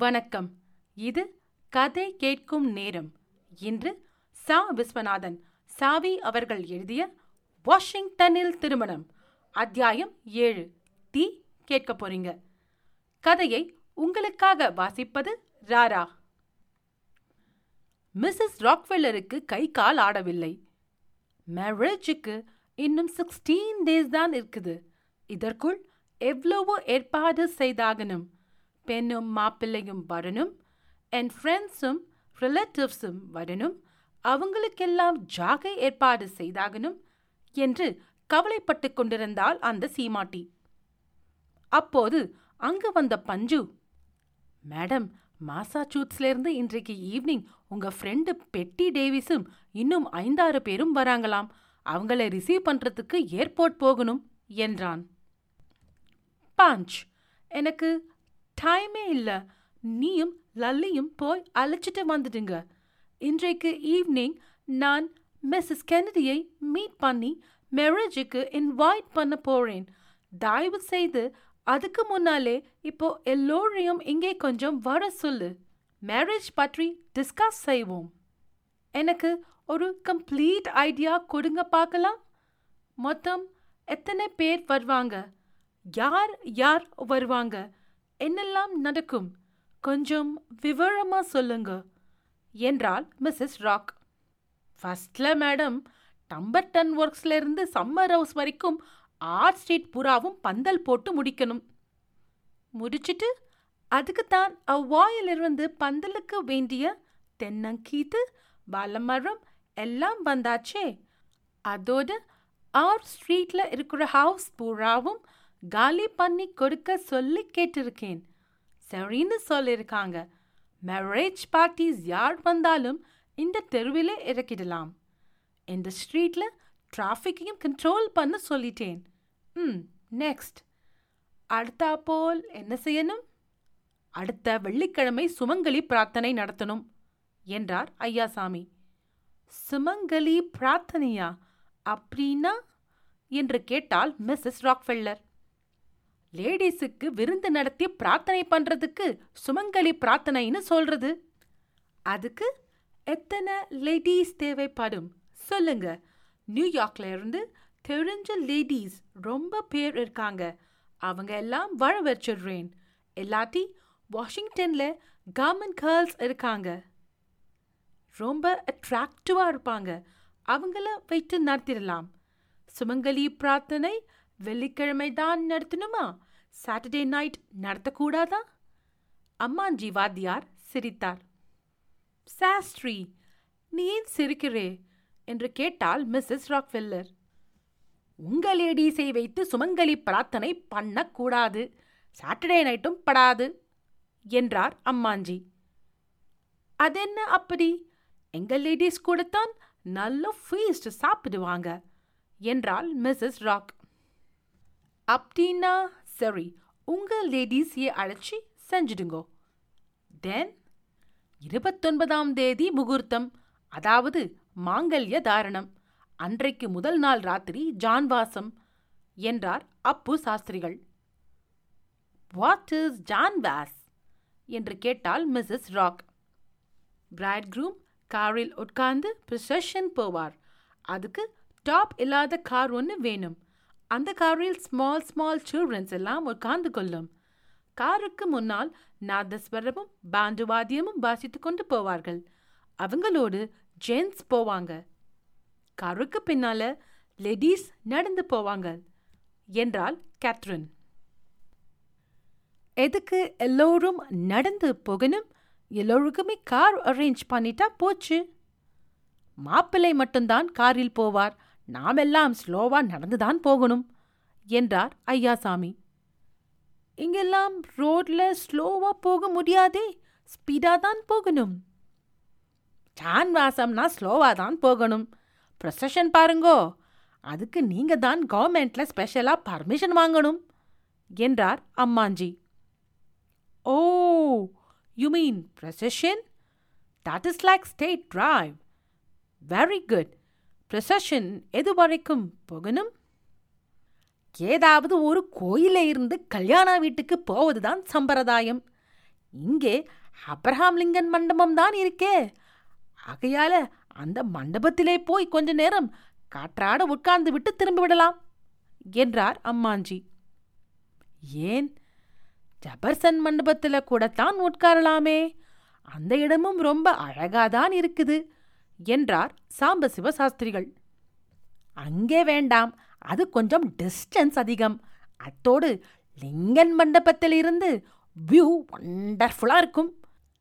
வணக்கம். இது கதை கேட்கும் நேரம். இன்று சா. விஸ்வநாதன் சாவி அவர்கள் எழுதிய வாஷிங்டனில் திருமணம் அத்தியாயம் ஏழு. தீ கேட்க போறீங்க. கதையை உங்களுக்காக வாசிப்பது ராரா. மிஸ்ஸஸ் ராக்வெல்லருக்கு கை கால் ஆடவில்லை. மேரேஜுக்கு இன்னும் சிக்ஸ்டீன் டேஸ் தான் இருக்குது. இதற்குள் எவ்வளவோ ஏற்பாடு செய்தாகணும். பெண்ணும் மாப்பிள்ளையும் வரணும் என் ஃப்ரெண்ட்ஸும் ரிலேட்டிவ்ஸும் வரணும் அவங்களுக்கெல்லாம் ஜாகை ஏற்பாடு செய்தாகணும் என்று கவலைப்பட்டு கொண்டிருந்தாள் அந்த சீமாட்டி. அப்போது அங்கு வந்த பஞ்சு மேடம் மாசாச்சூட்ஸ்லேருந்து இன்றைக்கு ஈவினிங் உங்க ஃப்ரெண்டு பெட்டி டேவிஸும் இன்னும் ஐந்தாறு பேரும் வராங்களாம். அவங்கள ரிசீவ் பண்றதுக்கு ஏர்போர்ட் போகணும் என்றான். பாஞ்ச் எனக்கு டைமே இல்லை. நீயும் லல்லியும் போய் அழைச்சிட்டு வந்துடுங்க. இன்றைக்கு ஈவினிங் நான் மிஸ்ஸஸ் கெனடியை மீட் பண்ணி மேரேஜுக்கு இன்வைட் பண்ண போறேன். தயவு செய்து அதுக்கு முன்னாலே இப்போ எல்லோரையும் இங்கே கொஞ்சம் வர சொல்லு. மேரேஜ் பற்றி டிஸ்கஸ் செய்வோம். எனக்கு ஒரு கம்ப்ளீட் ஐடியா கொடுங்க பார்க்கலாம். மொத்தம் எத்தனை பேர் வருவாங்க? யார் யார் வருவாங்க? என்னெல்லாம் நடக்கும்? கொஞ்சம் விவரமா சொல்லுங்க என்றாள் மிஸ்ஸஸ் ராக். ஃபர்ஸ்ட்ல மேடம் டம்பர்டன் ஒர்க்ஸ்ல இருந்து சம்மர் ஹவுஸ் வரைக்கும் ஆர்ட் ஸ்ட்ரீட் புறாவும் பந்தல் போட்டு முடிக்கணும். முடிச்சிட்டு அதுக்கு தான் அவ்வாயிலிருந்து பந்தலுக்கு வேண்டிய தென்னங்கீத்து வலமரம் எல்லாம் வந்தாச்சே. அதோட ஆர்ட் ஸ்ட்ரீட்ல இருக்கிற ஹவுஸ் பூராவும் காலி பண்ணி கொடுக்க சொல்லி கேட்டிருக்கேன். சரின்னு சொல்லியிருக்காங்க. மேரேஜ் பார்ட்டிஸ் யார் வந்தாலும் இந்த தெருவிலே இறக்கிடலாம். இந்த ஸ்ட்ரீட்ல டிராஃபிக்கையும் கண்ட்ரோல் பண்ண சொல்லிட்டேன். ம் நெக்ஸ்ட் அடுத்தா போல் என்ன செய்யணும்? அடுத்த வெள்ளிக்கிழமை சுமங்கலி பிரார்த்தனை நடத்தணும் என்றார் ஐயாசாமி. சுமங்கலி பிரார்த்தனையா? அப்படின்னா? என்று கேட்டால் மிஸ்ஸஸ் ராக்ஃபெல்லர். லேடிஸுக்கு விருந்து நடத்தி பிரார்த்தனை பண்றதுக்கு சுமங்கலி பிரார்த்தனைன்னு சொல்றது. அதுக்கு எத்தனை லேடிஸ் தேவைப்படும்? சொல்லுங்க. நியூயார்க்ல இருந்து தெரிஞ்ச லேடிஸ் ரொம்ப பேர் இருக்காங்க. அவங்க எல்லாம் வர வச்சிடுறேன் வாஷிங்டன்ல கவர்மெண்ட் கேர்ள்ஸ் இருக்காங்க. ரொம்ப அட்ராக்டிவா இருப்பாங்க. அவங்கள வைத்து நடத்திடலாம். சுமங்கலி பிரார்த்தனை வெள்ளிக்கிழமை தான் நடத்தணுமா? சாட்டர்டே நைட் நடத்தக்கூடாதா? அம்மாஞ்சி வாத்தியார் சிரித்தார். சாஸ்ட்ரி நீ ஏன் சிரிக்கிறே? என்று கேட்டால் மிஸ்ஸஸ் ராக்வெல்லர். உங்க லேடீஸை வைத்து சுமங்கலி பிரார்த்தனை பண்ணக்கூடாது. சாட்டர்டே நைட்டும் படாது என்றார் அம்மாஞ்சி. அதென்ன அப்படி? எங்க லேடிஸ் கூடத்தான் நல்ல ஃபீஸ்ட் சாப்பிடுவாங்க என்றாள் மிஸ்ஸஸ் ராக் அப்படின்னா சரி உங்க லேடிஸையே அழைச்சி செஞ்சிடுங்கோ. தென் இருபத்தொன்பதாம் தேதி முகூர்த்தம் அதாவது மாங்கல்ய தாரணம். அன்றைக்கு முதல் நாள் ராத்திரி ஜான்வாசம் என்றார் அப்பு சாஸ்திரிகள். வாட் இஸ் ஜான்வாஸ் என்று கேட்டால் மிஸ்ஸஸ் ராக் பிரைட் க்ரூம் காரில் உட்கார்ந்து ப்ரிசஷன் போவார். அதுக்கு டாப் இல்லாத கார் ஒன்று வேணும். அந்த காரில் ஸ்மால் ஸ்மால் சில்ட்ரன்ஸ் எல்லாம் உட்கார்ந்து கொள்ளும். காருக்கு முன்னால் நாதஸ்வரமும் பாண்டு வாத்தியமும் வாசித்து கொண்டு போவார்கள். அவங்களோடு ஜென்ஸ் போவாங்க. காருக்கு பின்னால லேடிஸ் நடந்து போவாங்க. என்றாள் கேத்ரின் எதுக்கு எல்லோரும் நடந்து போகணும்? எல்லோருக்குமே கார் அரேஞ்ச் பண்ணிட்டா போச்சு. மாப்பிள்ளை மட்டும்தான் காரில் போவார். நாமெல்லாம் ஸ்லோவா நடந்துதான் போகணும் என்றார் ஐயாசாமி. இங்கெல்லாம் ரோட்ல ஸ்லோவா போக முடியாதே ஸ்பீடா தான் போகணும். சான்வாசம்னா ஸ்லோவா தான் போகணும். ப்ரொசஷன் பாருங்கோ அதுக்கு நீங்க தான் கவர்மெண்ட்ல ஸ்பெஷலா பர்மிஷன் வாங்கணும் என்றார் அம்மாஞ்சி. ஓ you mean procession? That is like state drive. Very good. Procession எது வரைக்கும் போகணும்? ஏதாவது ஒரு கோயில இருந்து கல்யாண வீட்டுக்கு போவதுதான் சம்பிரதாயம். இங்கே அப்ரஹாம் லிங்கன் மண்டபம் தான் இருக்கே. ஆகையால அந்த மண்டபத்திலே போய் கொஞ்ச நேரம் காற்றாட உட்கார்ந்து விட்டு திரும்பி விடலாம் என்றார் அம்மாஞ்சி. ஏன்? ஜபர்சன் மண்டபத்தில் கூடத்தான் உட்காரலாமே. அந்த இடமும் ரொம்ப அழகாதான் இருக்குது. என்றார் சாம்பசிவ சாஸ்திரிகள் அங்கே வேண்டாம் அது கொஞ்சம் டிஸ்டன்ஸ் அதிகம். அத்தோடு லிங்கன் மண்டபத்திலிருந்து வியூ ஒண்டர்ஃபுல்லா இருக்கும்.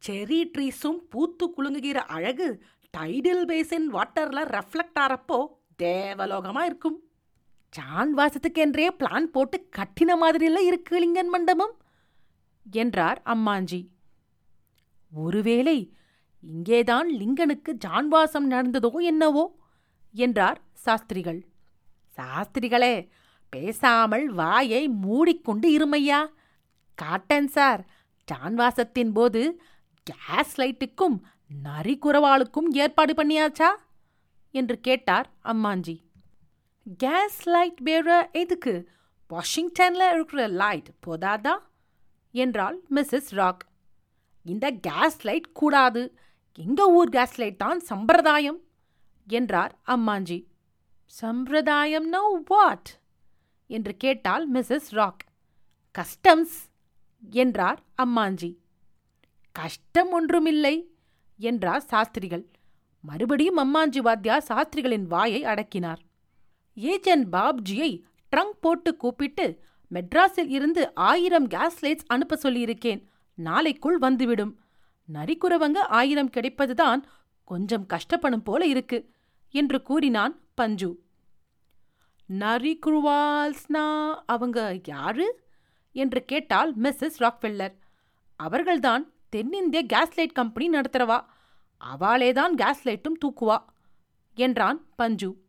செரி ட்ரீஸும் பூத்து குலுங்குகிற அழகு டைடில் பேசின் வாட்டர்ல ரெஃப்ளெக்ட் ஆறப்போ தேவலோகமா இருக்கும். சான் வாசத்துக்கென்றே பிளான் போட்டு கட்டின மாதிரில இருக்கு லிங்கன் மண்டபம்? என்றார் அம்மாஞ்சி. ஒருவேளை இங்கேதான் லிங்கனுக்கு ஜான்வாசம் நடந்ததோ என்னவோ? என்றார் சாஸ்திரிகள். சாஸ்திரிகளே பேசாமல் வாயை மூடிக்கொண்டு இருமையா? காட்டன் சார் ஜான்வாசத்தின் போது கேஸ் லைட்டுக்கும் நரிக்குறவாளுக்கும் ஏற்பாடு பண்ணியாச்சா? என்று கேட்டார் அம்மாஞ்சி. கேஸ் லைட் வேற எதுக்கு? வாஷிங்டன்ல இருக்கிற லைட் போதாதா? என்றாள் மிஸ்ஸஸ் ராக். இந்த கேஸ் லைட் கூடாது எங்க ஊர் கேஸ் லைட் தான் சம்பிரதாயம்? என்றார் அம்மாஞ்சி. சம்பிரதாயம் நோ வாட் என்று கேட்டால் மிஸ்ஸஸ் ராக். கஸ்டம்ஸ் என்றார் அம்மாஞ்சி. கஷ்டம் ஒன்றுமில்லை என்றார் சாஸ்திரிகள். மறுபடியும் அம்மாஞ்சி வாத்தியார் சாஸ்திரிகளின் வாயை அடக்கினார். ஏஜென்ட் பாப்ஜியை ட்ரங்க் போட்டு கூப்பிட்டு மெட்ராஸில் இருந்து ஆயிரம் கேஸ்லைட்ஸ் அனுப்ப சொல்லியிருக்கேன். நாளைக்குள் வந்துவிடும். நரிக்குறவங்க ஆயிரம் கிடைப்பதுதான் கொஞ்சம் கஷ்டப்படும் போல இருக்கு என்று கூறினான் பஞ்சு. நரிக்குருவால்ஸ்னா அவங்க யாரு? என்று கேட்டால் மிஸ்ஸஸ் ராக்வெல்லர். அவர்கள்தான் தென்னிந்திய கேஸ் லைட் கம்பெனி நடத்துறவா. அவளேதான் கேஸ் லைட்டும் தூக்குவா என்றான் பஞ்சு.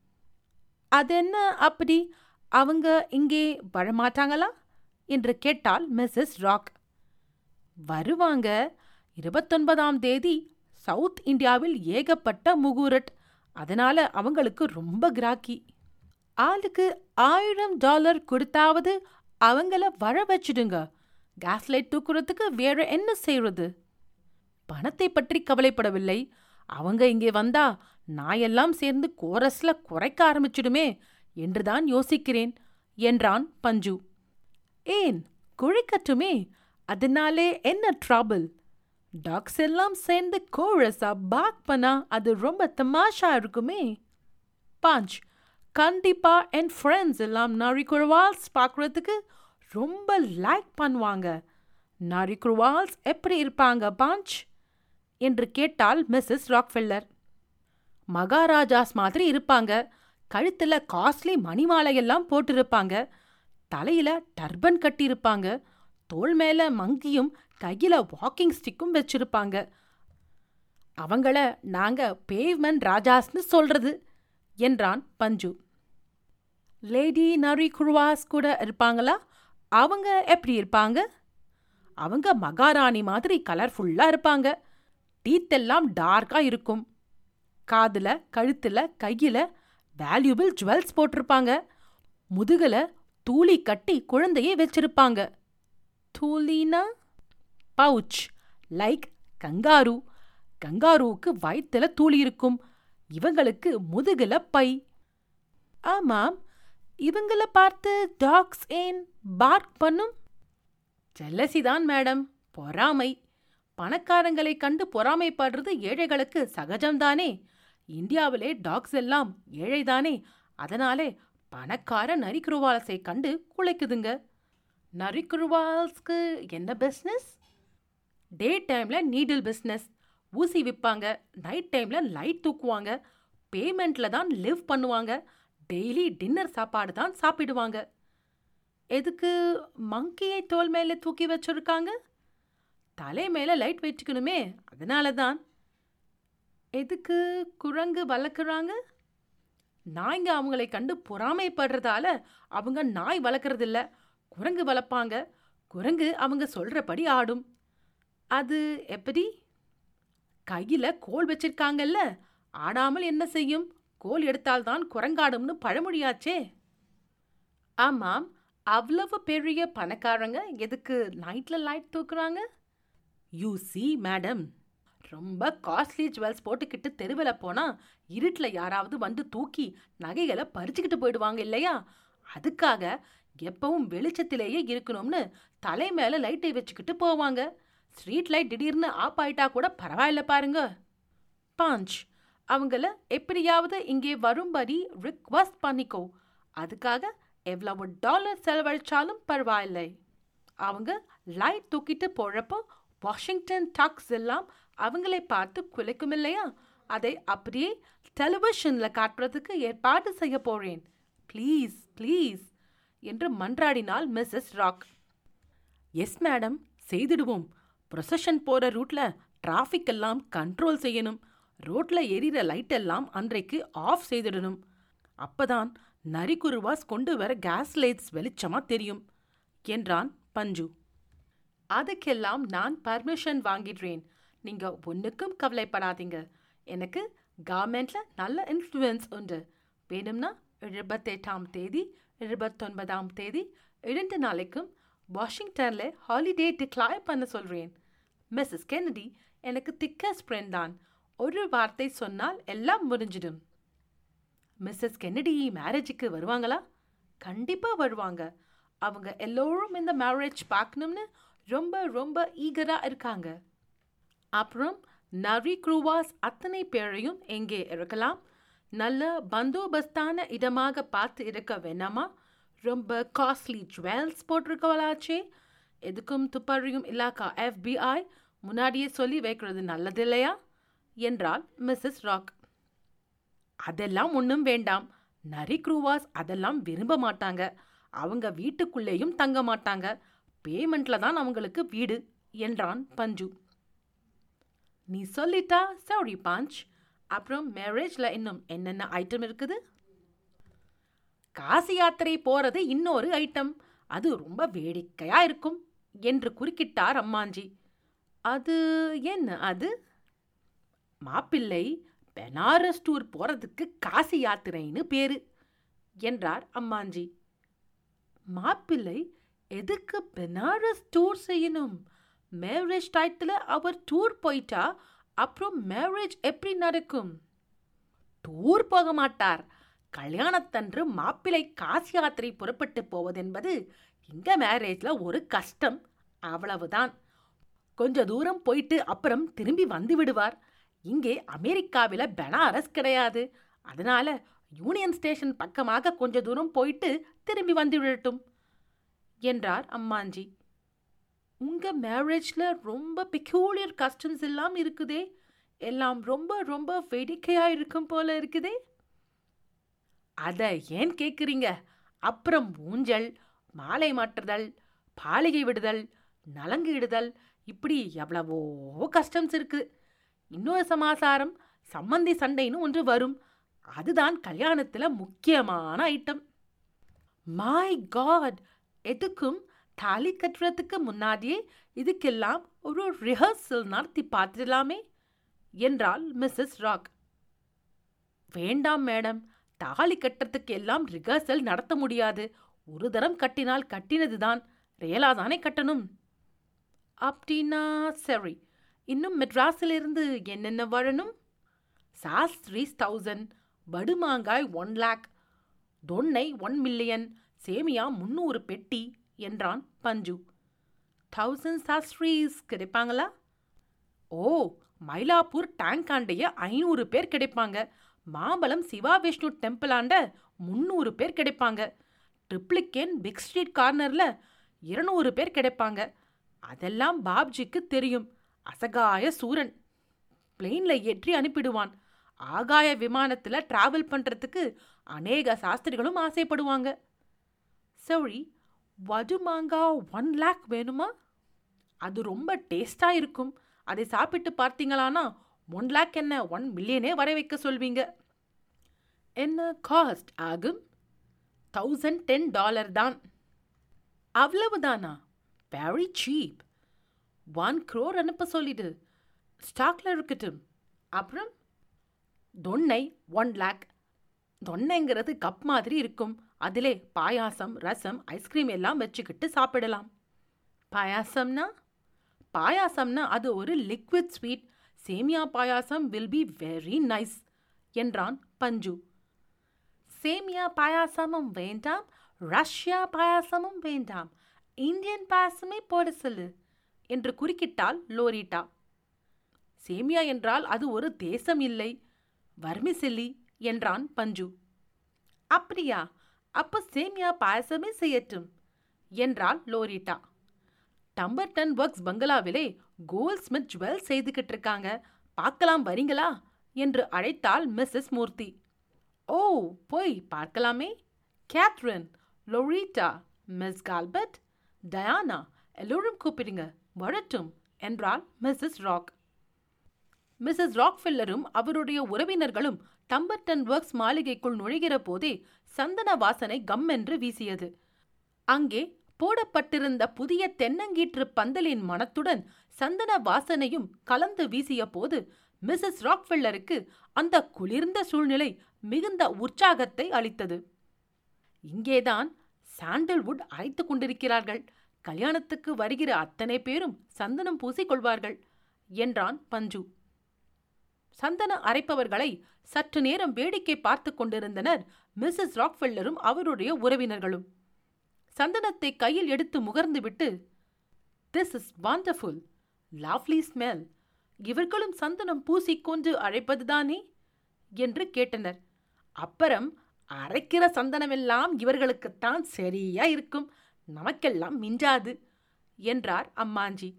அதென்ன அப்படி? அவங்க இங்கே வரமாட்டாங்களா? என்று கேட்டால் மிஸ்ஸஸ் ராக். வருவாங்க இருபத்தொன்பதாம் தேதி சவுத் இந்தியாவில் ஏகப்பட்ட முகூரட். அதனால அவங்களுக்கு ரொம்ப கிராக்கி. ஆளுக்கு ஆயிரம் டாலர் கொடுத்தாவது அவங்கள வர வச்சிடுங்க. கேஸ்லைட் தூக்குறதுக்கு வேற என்ன செய்யறது பணத்தை பற்றி கவலைப்படவில்லை. அவங்க இங்கே வந்தா நாயெல்லாம் சேர்ந்து கோரஸ்ல குறைக்க ஆரம்பிச்சிடுமே என்றுதான் யோசிக்கிறேன் என்றான் பஞ்சு. ஏன்? குழைக்கட்டுமே அதனாலே என்ன ட்ராபிள் டாக்ஸ் எல்லாம் சேர்ந்து கோரஸா பாக் பண்ணா அது ரொம்ப தமாஷா இருக்குமே. பாஞ்ச் கண்டிப்பா என் ஃப்ரெண்ட்ஸ் எல்லாம் நரிக்குறவால்ஸ் பார்க்குறதுக்கு ரொம்ப லைக் பண்ணுவாங்க. நரிக்குறவால்ஸ் எப்படி இருப்பாங்க பாஞ்ச் என்று கேட்டால் மிஸ்ஸஸ் ராக்ஃபெல்லர் மகாராஜாஸ் மாதிரி இருப்பாங்க. கழுத்துல காஸ்ட்லி மணிமாலையெல்லாம் போட்டிருப்பாங்க. தலையில டர்பன் கட்டியிருப்பாங்க. தோள் மேல மங்கியும் கையில வாக்கிங் ஸ்டிக்கும் வச்சிருப்பாங்க. அவங்கள நாங்க பேவ்மென்ட் ராஜாஸ்னு சொல்றது என்றான் பஞ்சு. லேடி நரி குருவாஸ் கூட இருப்பாங்களா? அவங்க எப்படி இருப்பாங்க? அவங்க மகாராணி மாதிரி கலர்ஃபுல்லாக இருப்பாங்க. டீத்தெல்லாம் டார்க்காக டார்க்கா இருக்கும். காதுல கழுத்துல கையில வேல்யூபிள் ஜுவல்ஸ் போட்டிருப்பாங்க. முதுகுல தூளி கட்டி குழந்தையே வச்சிருப்பாங்க. தூளினா? Pouch like kangaroo. கங்காருவுக்கு வயிற்றுல தூளி இருக்கும். இவங்களுக்கு முதுகுல பை. ஆமாம் இவங்கள பார்த்து டாக்ஸ் ஏன் பார்க் பண்ணும்? ஜெல்லசிதான் மேடம் பொறாமை. பணக்காரங்களை கண்டு பொறாமைப்படுறது ஏழைகளுக்கு சகஜம்தானே? இந்தியாவிலே டாக்ஸ் எல்லாம் ஏழைதானே? அதனாலே பணக்கார நரிக்குருவாலஸை கண்டு குலைக்குதுங்க. நரிக்குருவால்ஸ்க்கு என்ன பிஸ்னஸ் டே டைமில் நீடில் பிஸ்னஸ் ஊசி விற்பாங்க நைட் டைமில் லைட் தூக்குவாங்க. பேமெண்ட்ல தான் லிவ் பண்ணுவாங்க. டெய்லி டின்னர் சாப்பாடு தான் சாப்பிடுவாங்க. எதுக்கு மங்கியை தோல் மேலே தூக்கி வச்சுருக்காங்க? தலை மேலே லைட் வச்சுக்கணுமே. அதனால தான். எதுக்கு குரங்கு வளர்க்குறாங்க? நாய்ங்க அவங்களை கண்டு பொறாமைப்படுறதால அவங்க நாய் வளர்க்குறதில்ல. குரங்கு வளர்ப்பாங்க. குரங்கு அவங்க சொல்கிறபடி ஆடும். அது எப்படி? கையில கோல் வச்சிருக்காங்கல்ல ஆடாமல் என்ன செய்யும்? கோல் எடுத்தால்தான் குரங்காடும்னு பழமொழியாச்சே. ஆமாம் அவ்வளவு பெரிய பணக்காரங்க எதுக்கு நைட்ல லைட் தூக்குறாங்க? யூ சி மேடம் ரொம்ப காஸ்ட்லி ஜுவல்ஸ் போட்டுக்கிட்டு தெருவில் போனால் இருட்டில் யாராவது வந்து தூக்கி நகைகளை பறிச்சுக்கிட்டு போயிடுவாங்க இல்லையா? அதுக்காக எப்பவும் வெளிச்சத்திலேயே இருக்கணும்னு தலை மேலே லைட்டை வச்சுக்கிட்டு போவாங்க. ஸ்ட்ரீட் லைட் திடீர்னு ஆஃப் ஆயிட்டா கூட பரவாயில்ல பாருங்க. பாஞ்ச். அவங்கள எப்படியாவது இங்கே வரும்படி ரிக்வஸ்ட் பண்ணிக்கோ. அதுக்காக எவ்வளவு டாலர் செலவழிச்சாலும் பரவாயில்லை. அவங்க லைட் தூக்கிட்டு போறப்போ வாஷிங்டன் டாக்ஸ் எல்லாம் அவங்களை பார்த்து குலைக்கும் இல்லையா? அதை அப்படியே டெலிவிஷனில் காட்டுறதுக்கு ஏற்பாடு செய்ய போறேன். ப்ளீஸ் ப்ளீஸ் என்று மன்றாடினாள் மிஸ்ஸஸ் ராக். எஸ் மேடம் செய்திடுவோம். ப்ரொசஷன் போகிற ரூட்ல டிராஃபிக் எல்லாம் கண்ட்ரோல் செய்யணும். ரோட்ல எரிகிற லைட் எல்லாம் அன்றைக்கு ஆஃப் செய்திடணும். அப்பதான் நரிக்குருவாஸ் கொண்டு வர கேஸ் லைட்ஸ் வெளிச்சமா தெரியும் என்றான் பஞ்சு. அதுக்கெல்லாம் நான் பர்மிஷன் வாங்கிடுறேன். நீங்க ஒன்றுக்கும் கவலைப்படாதீங்க. எனக்கு கவர்மெண்ட்ல நல்ல இன்ஃப்ளூயன்ஸ் உண்டு. வேணும்னா இருபத்தெட்டாம் தேதி இருபத்தொன்பதாம் தேதி இரண்டு நாளைக்கும் வாஷிங்டன்ல ஹாலிடே டிக்ளேர் பண்ண சொல்றேன். மிஸ்ஸஸ் கென்னடி எனக்கு திக்கஸ்ட் ஃப்ரெண்ட் தான். ஒரு வார்த்தை சொன்னால் எல்லாம் முடிஞ்சிடும் மிஸ்ஸஸ் கென்னடி மேரேஜுக்கு வருவாங்களா? கண்டிப்பாக வருவாங்க. அவங்க எல்லோரும் இந்த மேரேஜ் பார்க்கணும்னு ரொம்ப ரொம்ப ஈகராக இருக்காங்க. அப்புறம் நரி குரூவாஸ் அத்தனை பேரையும் எங்கே இருக்கலாம் நல்ல பந்தோபஸ்தான இடமாக பார்த்து இருக்க வேணாமா? ரொம்ப காஸ்ட்லி ஜுவல்ஸ் போட்டிருக்கவளாச்சே. எதுக்கும் துப்பறியும் இலாக்கா எஃபிஐ முன்னாடியே சொல்லி வைக்கிறது நல்லது இல்லையா? என்றாள் மிஸ்ஸஸ் ராக். அதெல்லாம் ஒன்றும் வேண்டாம். நரி குரூவாஸ் அதெல்லாம் விரும்ப மாட்டாங்க. அவங்க வீட்டுக்குள்ளேயும் தங்க மாட்டாங்க. பேமெண்ட்ல தான் அவங்களுக்கு வீடு என்றான் பஞ்சு. நீ சொல்லிட்டா சாரி பாஞ்ச். அப்புறம் மேரேஜ்ல இன்னும் என்னென்ன ஐட்டம் இருக்குது? காசி யாத்திரை போகிறது இன்னொரு ஐட்டம் அது ரொம்ப வேடிக்கையாக இருக்கும் என்று குறுக்கிட்டார் அம்மாஞ்சி. அது என்ன அது? மாப்பிள்ளை பெனாரஸ் டூர் போகிறதுக்கு காசி யாத்திரைன்னு பேரு என்றார் அம்மாஞ்சி. மாப்பிள்ளை எதுக்கு பெனாரஸ் டூர் செய்யணும்? மேரேஜ் டயத்தில் அவர் டூர் போயிட்டா அப்புறம் மேரேஜ் எப்படி நடக்கும்? டூர் போக மாட்டார். கல்யாணத்தன்று மாப்பிள்ளை காசி யாத்திரை புறப்பட்டு போவதென்பது இங்க மேரேஜ்ல ஒரு கஷ்டம். அவ்வளவுதான். கொஞ்ச தூரம் போயிட்டு அப்புறம் திரும்பி வந்து விடுவார். இங்கே அமெரிக்காவில் பெனாரஸ் கிடையாது. அதனால யூனியன் ஸ்டேஷன் பக்கமாக கொஞ்ச தூரம் போயிட்டு திரும்பி வந்து விடட்டும் என்றார் அம்மாஞ்சி. உங்கள் மேரேஜ்ல ரொம்ப பெக்யூலியர் கஸ்டம்ஸ் எல்லாம் இருக்குதே. எல்லாம் ரொம்ப ரொம்ப வேடிக்கையாக இருக்கும் போல இருக்குதே. அதை ஏன் கேட்குறீங்க அப்புறம் ஊஞ்சல் மாலை மாற்றுதல் பாலிகை விடுதல் நலங்கு இடுதல் இப்படி எவ்வளவோ கஷ்டம்ஸ் இருக்கு. இன்னொரு சமாசாரம் சம்மந்தி சண்டைன்னு ஒன்று வரும். அதுதான் கல்யாணத்துல முக்கியமான ஐட்டம் மை காட் எதுக்கும் தாலி கட்டுறதுக்கு முன்னாடியே இதுக்கெல்லாம் ஒரு ரிஹர்சல் நடத்தி பார்த்துடலாமே என்றாள் மிஸ்ஸஸ் ராக் வேண்டாம் மேடம் தாலி கட்டுறதுக்கு எல்லாம் ரிஹர்சல் நடத்த முடியாது. ஒரு தரம் கட்டினால் கட்டினதுதான். ரியலா தானே கட்டணும். அப்படின்னா சரி. இன்னும் மெட்ராஸிலிருந்து என்னென்ன வரணும்? சாஸ்திரிஸ் தௌசண்ட் வடுமாங்காய் ஒன் லேக் தொன்னை ஒன் மில்லியன் சேமியா முந்நூறு பெட்டி என்றான் பஞ்சு. தௌசண்ட் சாஸ்ட்ரீஸ் கிடைப்பாங்களா? ஓ மயிலாப்பூர் டேங்க் ஆண்டைய ஐநூறு பேர் கிடைப்பாங்க. மாம்பழம் சிவா விஷ்ணு டெம்பிள் ஆண்ட முந்நூறு பேர் கிடைப்பாங்க. ட்ரிப்ளிகேன் பிக் ஸ்ட்ரீட் கார்னரில் இருநூறு பேர் கிடைப்பாங்க. அதெல்லாம் பாப்ஜிக்கு தெரியும். அசகாய சூரன். பிளெயின்ல ஏற்றி அனுப்பிடுவான். ஆகாய விமானத்துல டிராவல் பண்றதுக்கு அநேக சாஸ்திரிகளும் ஆசைப்படுவாங்க. சௌரி வடு மாங்கா ஒன் லேக் வேணுமா? அது ரொம்ப டேஸ்டா இருக்கும். அதை சாப்பிட்டு பார்த்தீங்களானா ஒன் லேக் என்ன ஒன் மில்லியனே வர வைக்க சொல்வீங்க. என்ன காஸ்ட் ஆகும்? தௌசண்ட் டென் டாலர் தான். அவ்வளவுதானா? வெரி சீப் ஒன் க்ரோர் அனுப்ப சொல்லிடு. ஸ்டாக்ல இருக்கட்டும். அப்புறம்? தொன்னை ஒன் லேக் தொன்னைங்கிறது கப் மாதிரி இருக்கும். அதிலே பாயாசம் ரசம் ஐஸ்கிரீம் எல்லாம் வச்சுக்கிட்டு சாப்பிடலாம். பாயாசம்னா? பாயாசம்னா அது ஒரு liquid sweet semiya payasam will be very nice என்றான் பஞ்சு. சேமியா பாயாசமும் வேண்டாம். ரஷ்யா பாயாசமும் வேண்டாம். இந்தியன் பாயாசமே போட சொல்லு என்று குறுக்கிட்டாள் லோரிட்டா. சேமியா என்றால் அது ஒரு தேசம் இல்லை வர்மிசில்லி என்றான் பஞ்சு. அப்படியா அப்ப சேமியா பாயசமே செய்யட்டும் என்றாள் லோரிட்டா. டம்பர்டன் ஒர்க்ஸ் பங்களாவிலே கோல்ட் ஸ்மித் ஜுவல் செய்துகிட்டு இருக்காங்க. பார்க்கலாம் வரீங்களா? என்று அழைத்தாள் மிஸ்ஸஸ் மூர்த்தி. ஓ போய் பார்க்கலாமே. Catherine Loretta Miss Colbert Diana எல்லோரும் கூப்பிடுங்க. வரட்டும் என்றாள் மிஸ்ஸஸ் ராக். மிஸ்ஸஸ் ராக்ஃபில்லரும் அவருடைய உறவினர்களும் டம்பர்டன் ஒர்க்ஸ் மாளிகைக்குள் நுழைகிற போதே சந்தன வாசனை கம்மென்று வீசியது. அங்கே போடப்பட்டிருந்த புதிய தென்னங்கீற்று பந்தலின் மனத்துடன் சந்தன வாசனையும் கலந்து வீசிய போது மிஸ்ஸஸ் ராக்ஃபில்லருக்கு அந்த குளிர்ந்த சூழ்நிலை மிகுந்த உற்சாகத்தை அளித்தது. இங்கேதான் சாண்டல்வுட் அரைத்துக் கொண்டிருக்கிறார்கள். கல்யாணத்துக்கு வருகிற அத்தனை பேரும் சந்தனம் பூசிக்கொள்வார்கள் என்றான் பஞ்சு. சந்தன அரைப்பவர்களை சற்று நேரம் வேடிக்கை பார்த்து கொண்டிருந்தனர் மிஸ்ஸஸ் ராக்ஃபெல்லரும் அவருடைய உறவினர்களும். சந்தனத்தை கையில் எடுத்து முகர்ந்துவிட்டு this is wonderful lovely smell இவர்களும் சந்தனம் பூசிக்கொண்டு அழைப்பதுதானே? என்று கேட்டனர். அப்புறம் அரைக்கிற சந்தனமெல்லாம் இவர்களுக்குத்தான் சரியா இருக்கும். நமக்கெல்லாம் மிஞ்சாது என்றார் அம்மாஞ்சி.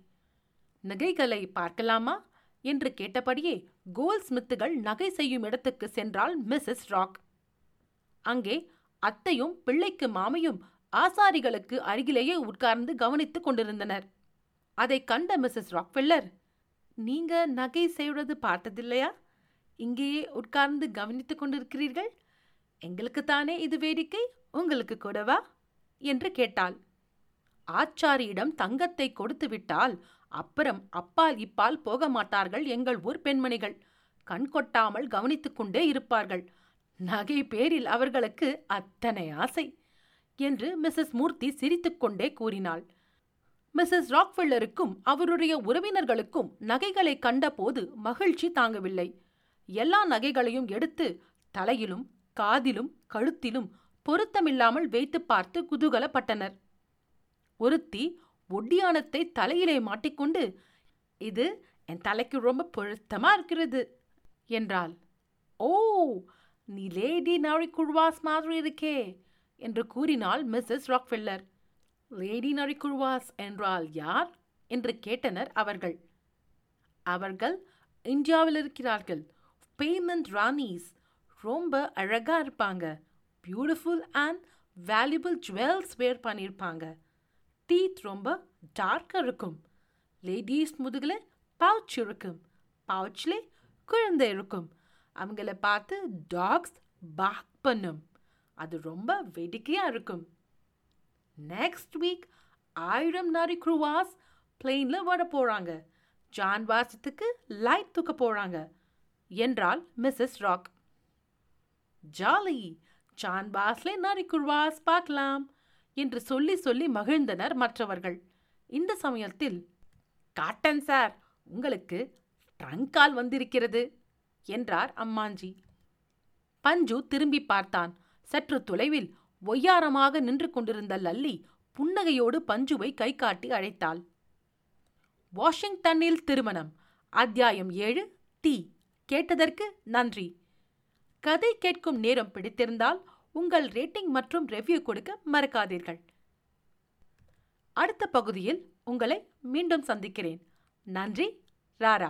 நகைகளை பார்க்கலாமா? என்று கேட்டபடியே கோல் ஸ்மித்துகள் நகை செய்யும் இடத்துக்கு சென்றாள் மிஸ்ஸஸ் ராக். அங்கே அத்தையும் பிள்ளைக்கு மாமையும் ஆசாரிகளுக்கு அருகிலேயே உட்கார்ந்து கவனித்துக் கொண்டிருந்தனர். அதை கண்ட மிஸ்ஸஸ் ராக்வெல்லர் நீங்க நகை செய்வது பார்த்ததில்லையா? இங்கேயே உட்கார்ந்து கவனித்துக் கொண்டிருக்கிறீர்கள்? எங்களுக்குத்தானே இது வேடிக்கை? உங்களுக்கு கூடவா? என்று கேட்டாள். ஆச்சாரியிடம் தங்கத்தை கொடுத்து விட்டால் அப்புறம் அப்பால் இப்பால் போக மாட்டார்கள் எங்கள் ஊர் பெண்மணிகள். கண் கொட்டாமல் கவனித்துக் கொண்டே இருப்பார்கள். நகை பேரில் அவர்களுக்கு அத்தனை ஆசை என்று மிஸ்ஸஸ் மூர்த்தி சிரித்துக்கொண்டே கூறினாள். மிஸ்ஸஸ் ராக்ஃபில்லருக்கும் அவருடைய உறவினர்களுக்கும் நகைகளை கண்டபோது மகிழ்ச்சி தாங்கவில்லை. எல்லா நகைகளையும் எடுத்து தலையிலும் காதிலும் கழுத்திலும் பொருத்தமில்லாமல் வைத்து பார்த்து குதூகலப்பட்டனர். ஒருத்தி ஒட்டியானத்தை தலையிலே மாட்டிக்கொண்டு இது என் தலைக்கு ரொம்ப பொருத்தமா இருக்கிறது என்றாள். ஓ நீ லேடி நரி குழுவாஸ் மாதிரி இருக்கே என்று கூறினாள் மிஸ்ஸஸ் ராக்ஃபில்லர். லேடி நரி குழுவாஸ் என்றால் யார்? என்று கேட்டனர் அவர்கள். அவர்கள் இந்தியாவில் இருக்கிறார்கள். பேமெண்ட் ராணிஸ். ரொம்ப அழகாக இருப்பாங்க. Beautiful and valuable jewels wear பண்ணியிருப்பாங்க டீத் ரொம்ப டார்க்காக இருக்கும். லேடிஸ் முதுகில் பவுச் இருக்கும். பவுச்சில் குழந்தை இருக்கும். அவங்கள பார்த்து டாக்ஸ் பாக் பண்ணும். அது ரொம்ப வேடிக்கையாக இருக்கும். நெக்ஸ்ட் வீக் ஆயிரம் நாரி குருவாஸ் பிளெயினில் வர போகிறாங்க ஜான் வாசத்துக்கு லைட் தூக்க போகிறாங்க என்றால் மிஸ்ஸஸ் ராக் ஜாலி ஜான் பாஸ்லே நாரி குருவாஸ் பார்க்கலாம் என்று சொல்லி சொல்லி மகிழ்ந்தனர் மற்றவர்கள். இந்த சமயத்தில் காட்டன் சார் உங்களுக்கு ட்ரங்கால் வந்திருக்கிறது என்றார் அம்மாஞ்சி. பஞ்சு திரும்பி பார்த்தான். சற்று தொலைவில் ஒய்யாரமாக நின்று கொண்டிருந்த லல்லி புன்னகையோடு பஞ்சுவை கை காட்டி அழைத்தாள். வாஷிங்டனில் திருமணம். அத்தியாயம் ஏழு டி. கேட்டதற்கு நன்றி. கதை கேட்கும் நேரம் பிடித்திருந்தால் உங்கள் ரேட்டிங் மற்றும் ரெவ்யூ கொடுக்க மறக்காதீர்கள். அடுத்த பகுதியில் உங்களை மீண்டும் சந்திக்கிறேன். நன்றி ராரா.